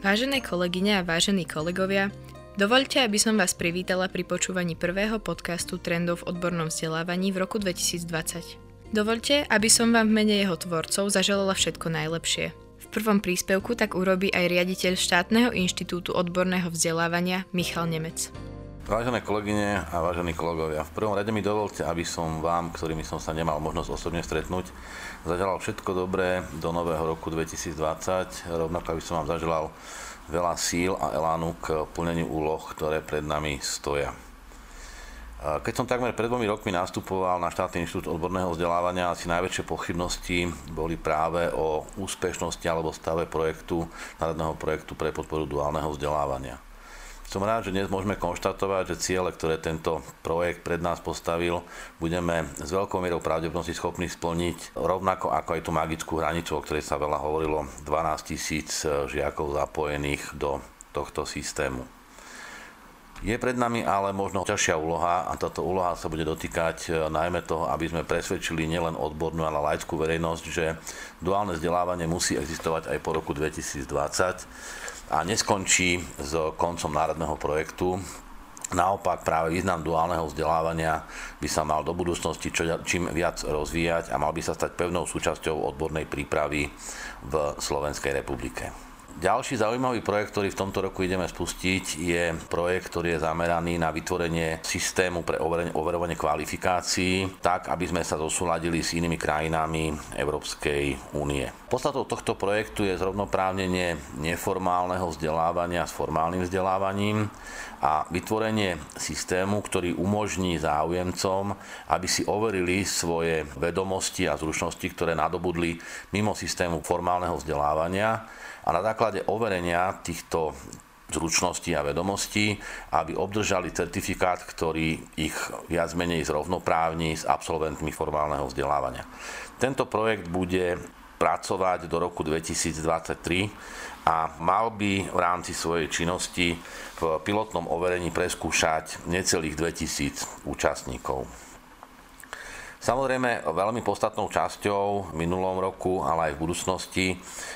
Vážené kolegyne a vážení kolegovia, dovoľte, aby som vás privítala pri počúvaní prvého podcastu Trendov v odbornom vzdelávaní v roku 2020. Dovoľte, aby som vám v mene jeho tvorcov zaželala všetko najlepšie. V prvom príspevku tak urobí aj riaditeľ štátneho inštitútu odborného vzdelávania Michal Nemec. Vážené kolegyne a vážení kolegovia, v prvom rade mi dovolte, aby som vám, ktorými som sa nemal možnosť osobne stretnúť, zaželal všetko dobré do nového roku 2020. Rovnako aby som vám zaželal veľa síl a elánu k plneniu úloh, ktoré pred nami stoja. Keď som takmer pred dvomi rokmi nastupoval na štátny inštitút odborného vzdelávania, asi najväčšie pochybnosti boli práve o úspešnosti alebo stave projektu, národného projektu pre podporu duálneho vzdelávania. Som rád, že dnes môžeme konštatovať, že ciele, ktoré tento projekt pred nás postavil, budeme s veľkou mierou pravdepodobnosti schopní splniť rovnako ako aj tú magickú hranicu, o ktorej sa veľa hovorilo, 12 tisíc žiakov zapojených do tohto systému. Je pred nami ale možno ťažšia úloha a táto úloha sa bude dotýkať e, najmä toho, aby sme presvedčili nielen odbornú, ale laickú verejnosť, že duálne vzdelávanie musí existovať aj po roku 2020 a neskončí s koncom národného projektu. Naopak práve význam duálneho vzdelávania by sa mal do budúcnosti čo, čím viac rozvíjať a mal by sa stať pevnou súčasťou odbornej prípravy v Slovenskej republike. Ďalší zaujímavý projekt, ktorý v tomto roku ideme spustiť, je projekt, ktorý je zameraný na vytvorenie systému pre overovanie kvalifikácií, tak aby sme sa zosúladili s inými krajinami Európskej únie. Podstatou tohto projektu je zrovnoprávnenie neformálneho vzdelávania s formálnym vzdelávaním a vytvorenie systému, ktorý umožní záujemcom, aby si overili svoje vedomosti a zručnosti, ktoré nadobudli mimo systému formálneho vzdelávania a na základe overenia týchto zručností a vedomostí, aby obdržali certifikát, ktorý ich viac menej zrovnoprávni s absolventmi formálneho vzdelávania. Tento projekt bude pracovať do roku 2023 a mal by v rámci svojej činnosti v pilotnom overení preskúšať necelých 2000 účastníkov. Samozrejme, veľmi podstatnou časťou v minulom roku, ale aj v budúcnosti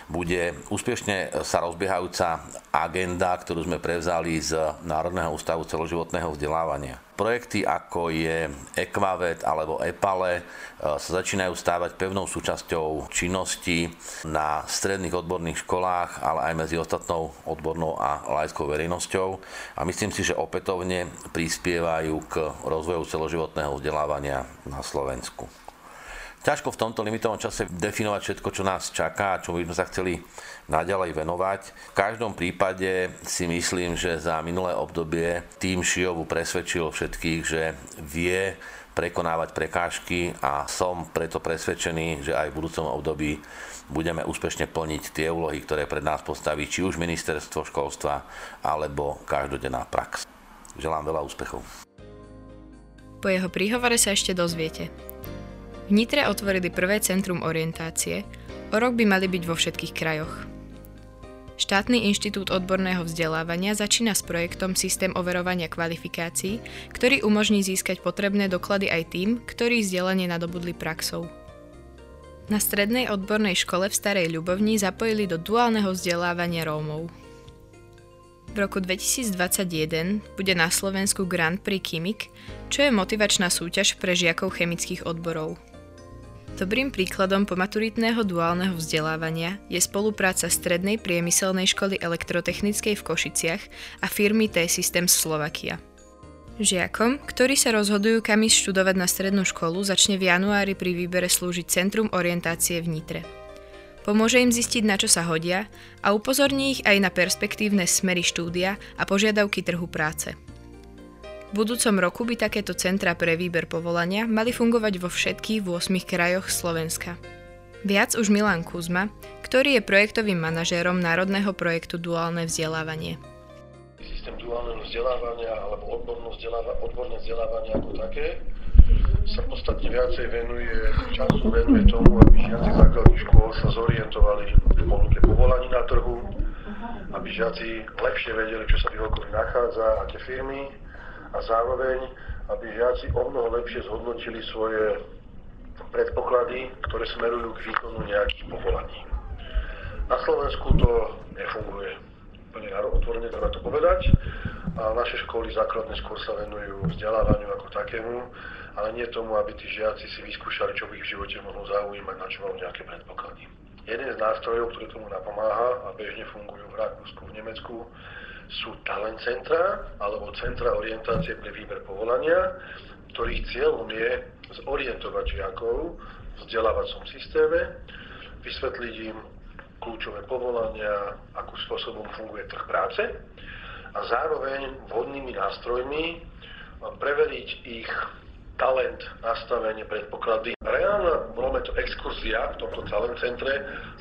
bude úspešne sa rozbiehajúca agenda, ktorú sme prevzali z Národného ústavu celoživotného vzdelávania. Projekty ako je Equavet alebo EPALE e, sa začínajú stávať pevnou súčasťou činnosti na stredných odborných školách, ale aj medzi ostatnou odbornou a lajskou verejnosťou a myslím si, že opätovne prispievajú k rozvoju celoživotného vzdelávania na Slovensku. Ťažko v tomto limitovom čase definovať všetko, čo nás čaká a čo by sme sa chceli naďalej venovať. V každom prípade si myslím, že za minulé obdobie tým Šiovu presvedčil všetkých, že vie prekonávať prekážky a som preto presvedčený, že aj v budúcom období budeme úspešne plniť tie úlohy, ktoré pred nás postaví či už ministerstvo školstva alebo každodenná prax. Želám veľa úspechov. Po jeho príhovore sa ešte dozviete. V Nitre otvorili prvé centrum orientácie, o rok by mali byť vo všetkých krajoch. Štátny inštitút odborného vzdelávania začína s projektom Systém overovania kvalifikácií, ktorý umožní získať potrebné doklady aj tým, ktorí vzdelanie nadobudli praxou. Na strednej odbornej škole v Starej Ľubovni zapojili do duálneho vzdelávania Rómov. V roku 2021 bude na Slovensku Grand Prix Chemik, čo je motivačná súťaž pre žiakov chemických odborov. Dobrým príkladom pomaturitného duálneho vzdelávania je spolupráca Strednej priemyselnej školy elektrotechnickej v Košiciach a firmy T-Systems Slovakia. Žiakom, ktorí sa rozhodujú, kam ísť študovať na strednú školu, začne v januári pri výbere slúžiť Centrum orientácie v Nitre. Pomôže im zistiť, na čo sa hodia a upozorní ich aj na perspektívne smery štúdia a požiadavky trhu práce. Budúcom roku by takéto centra pre výber povolania mali fungovať vo všetkých 8 krajoch Slovenska. Viac už Milan Kuzma, ktorý je projektovým manažérom národného projektu Duálne vzdelávanie. Systém duálneho vzdelávania alebo vzdeláva, odborné vzdelávanie ako také sa podstatne viacej venuje, času venuje tomu, aby žiaci základných škôl sa zorientovali v ponuke povolaní na trhu, aby žiaci lepšie vedeli, čo sa v okolí nachádza, aké firmy, a zároveň, aby žiaci o mnoho lepšie zhodnotili svoje predpoklady, ktoré smerujú k výkonu nejakých povolaní. Na Slovensku to nefunguje. úplne otvorene treba to povedať. A naše školy základné skôr sa venujú vzdelávaniu ako takému, ale nie tomu, aby tí žiaci si vyskúšali, čo by ich v živote mohlo zaujímať, na čo majú nejaké predpoklady. Jeden z nástrojov, ktorý tomu napomáha a bežne fungujú v Rakúsku, v Nemecku, sú talent centra alebo centra orientácie pre výber povolania, ktorých cieľom je zorientovať žiakov v vzdelávacom systéme, vysvetliť im kľúčové povolania, akým spôsobom funguje trh práce a zároveň vhodnými nástrojmi preveriť ich talent, nastavenie, predpoklady. Reálna, voláme to exkurzia v tomto talent centre,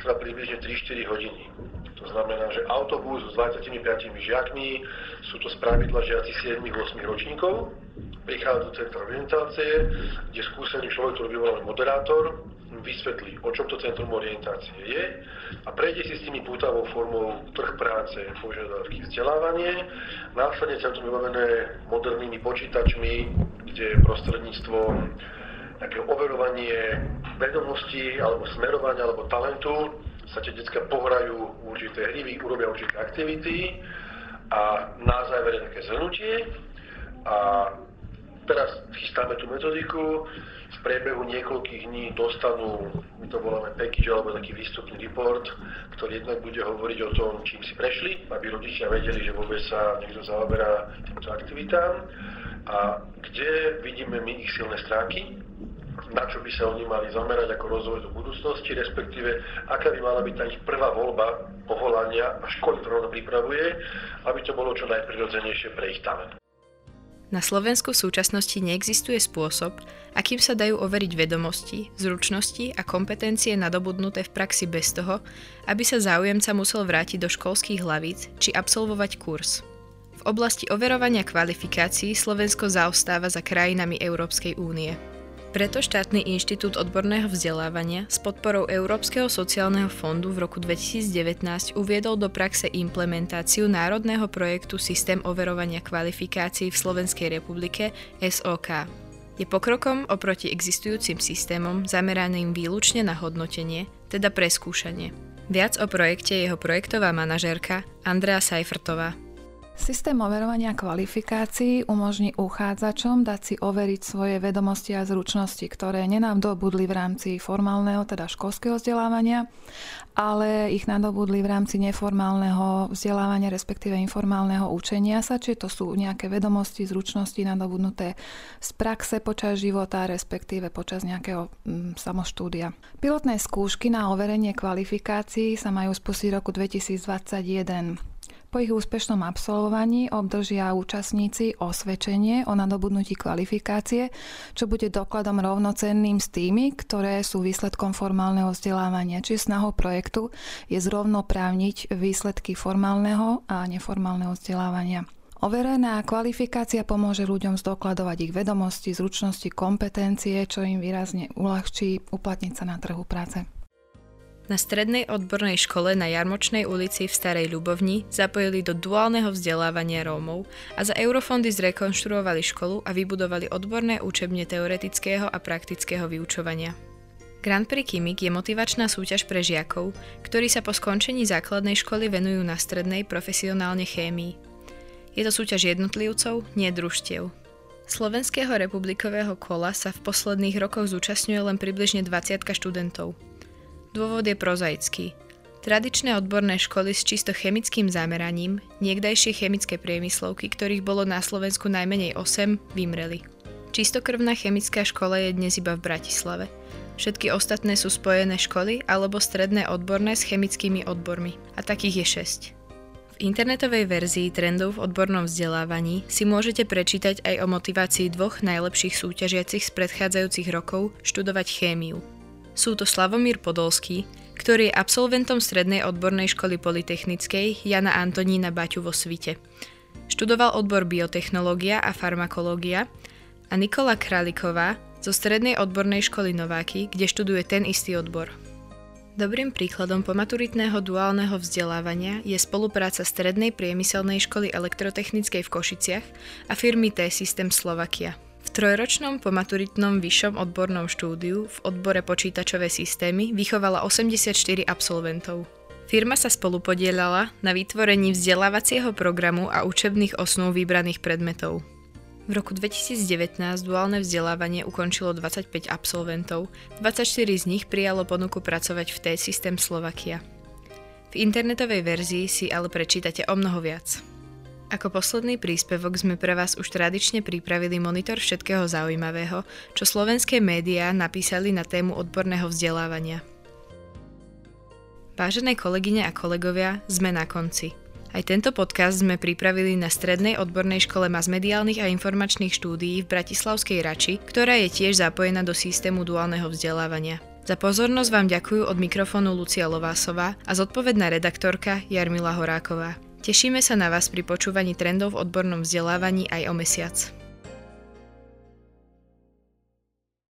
trvá približne 3-4 hodiny. To znamená, že autobus s 25 žiakmi, sú to spravidla žiaci 7-8 ročníkov, prichádzajú do centra orientácie, kde skúsený človek, ktorý vyvolal moderátor, vysvetlí, o čom to centrum orientácie je a prejde si s tými pútavou formou trh práce, požiadavky, vzdelávanie. Následne centrum vybavené modernými počítačmi, kde prostredníctvom také overovanie vedomostí alebo smerovania alebo talentu sa tie detská pohrajú určité hry, urobia určité aktivity a na záver je také zhrnutie a teraz chystáme tú metodiku, v priebehu niekoľkých dní dostanú, my to voláme package alebo taký výstupný report, ktorý jednak bude hovoriť o tom, čím si prešli, aby rodičia vedeli, že vôbec sa niekto zaoberá týmto aktivitám a kde vidíme my ich silné stránky, na čo by sa oni mali zamerať ako rozvoj do budúcnosti, respektíve aká by mala byť tá ich prvá voľba povolania a školy, ktorá pripravuje, aby to bolo čo najprirodzenejšie pre ich talent. Na Slovensku v súčasnosti neexistuje spôsob, akým sa dajú overiť vedomosti, zručnosti a kompetencie nadobudnuté v praxi bez toho, aby sa záujemca musel vrátiť do školských hlavíc či absolvovať kurz. V oblasti overovania kvalifikácií Slovensko zaostáva za krajinami Európskej únie. Preto štátny inštitút odborného vzdelávania s podporou Európskeho sociálneho fondu v roku 2019 uviedol do praxe implementáciu národného projektu Systém overovania kvalifikácií v Slovenskej republike SOK. Je pokrokom oproti existujúcim systémom zameraným výlučne na hodnotenie, teda preskúšanie. Viac o projekte jeho projektová manažérka Andrea Seifertová. Systém overovania kvalifikácií umožní uchádzačom dať si overiť svoje vedomosti a zručnosti, ktoré nenadobudli v rámci formálneho, teda školského vzdelávania, ale ich nadobudli v rámci neformálneho vzdelávania, respektíve informálneho učenia sa, čiže to sú nejaké vedomosti, zručnosti nadobudnuté z praxe počas života, respektíve počas nejakého mm, samoštúdia. Pilotné skúšky na overenie kvalifikácií sa majú spustiť roku 2021. Po ich úspešnom absolvovaní obdržia účastníci osvedčenie o nadobudnutí kvalifikácie, čo bude dokladom rovnocenným s tými, ktoré sú výsledkom formálneho vzdelávania. Čiže snahou projektu je zrovnoprávniť výsledky formálneho a neformálneho vzdelávania. Overená kvalifikácia pomôže ľuďom zdokladovať ich vedomosti, zručnosti, kompetencie, čo im výrazne uľahčí uplatniť sa na trhu práce. Na strednej odbornej škole na Jarmočnej ulici v Starej Ľubovni zapojili do duálneho vzdelávania Rómov a za eurofondy zrekonštruovali školu a vybudovali odborné učebne teoretického a praktického vyučovania. Grand Prix Kimik je motivačná súťaž pre žiakov, ktorí sa po skončení základnej školy venujú na strednej profesionálne chémii. Je to súťaž jednotlivcov, nie družstiev. Slovenského republikového kola sa v posledných rokoch zúčastňuje len približne 20 študentov – Dôvod je prozaický. Tradičné odborné školy s čisto chemickým zameraním, niekdajšie chemické priemyslovky, ktorých bolo na Slovensku najmenej 8, vymreli. Čistokrvná chemická škola je dnes iba v Bratislave. Všetky ostatné sú spojené školy alebo stredné odborné s chemickými odbormi. A takých je 6. V internetovej verzii trendov v odbornom vzdelávaní si môžete prečítať aj o motivácii dvoch najlepších súťažiacich z predchádzajúcich rokov študovať chémiu. Sú to Slavomír Podolský, ktorý je absolventom Strednej odbornej školy Polytechnickej Jana Antonína Baťu vo Svite. Študoval odbor biotechnológia a farmakológia a Nikola Kraliková zo Strednej odbornej školy Nováky, kde študuje ten istý odbor. Dobrým príkladom pomaturitného duálneho vzdelávania je spolupráca Strednej priemyselnej školy elektrotechnickej v Košiciach a firmy T-System Slovakia trojročnom pomaturitnom vyššom odbornom štúdiu v odbore počítačové systémy vychovala 84 absolventov. Firma sa spolupodielala na vytvorení vzdelávacieho programu a učebných osnov vybraných predmetov. V roku 2019 duálne vzdelávanie ukončilo 25 absolventov, 24 z nich prijalo ponuku pracovať v T-System Slovakia. V internetovej verzii si ale prečítate o mnoho viac. Ako posledný príspevok sme pre vás už tradične pripravili monitor všetkého zaujímavého, čo slovenské médiá napísali na tému odborného vzdelávania. Vážené kolegyne a kolegovia, sme na konci. Aj tento podcast sme pripravili na Strednej odbornej škole masmediálnych a informačných štúdií v Bratislavskej Rači, ktorá je tiež zapojená do systému duálneho vzdelávania. Za pozornosť vám ďakujú od mikrofónu Lucia Lovásová a zodpovedná redaktorka Jarmila Horáková. Tešíme sa na vás pri počúvaní trendov v odbornom vzdelávaní aj o mesiac.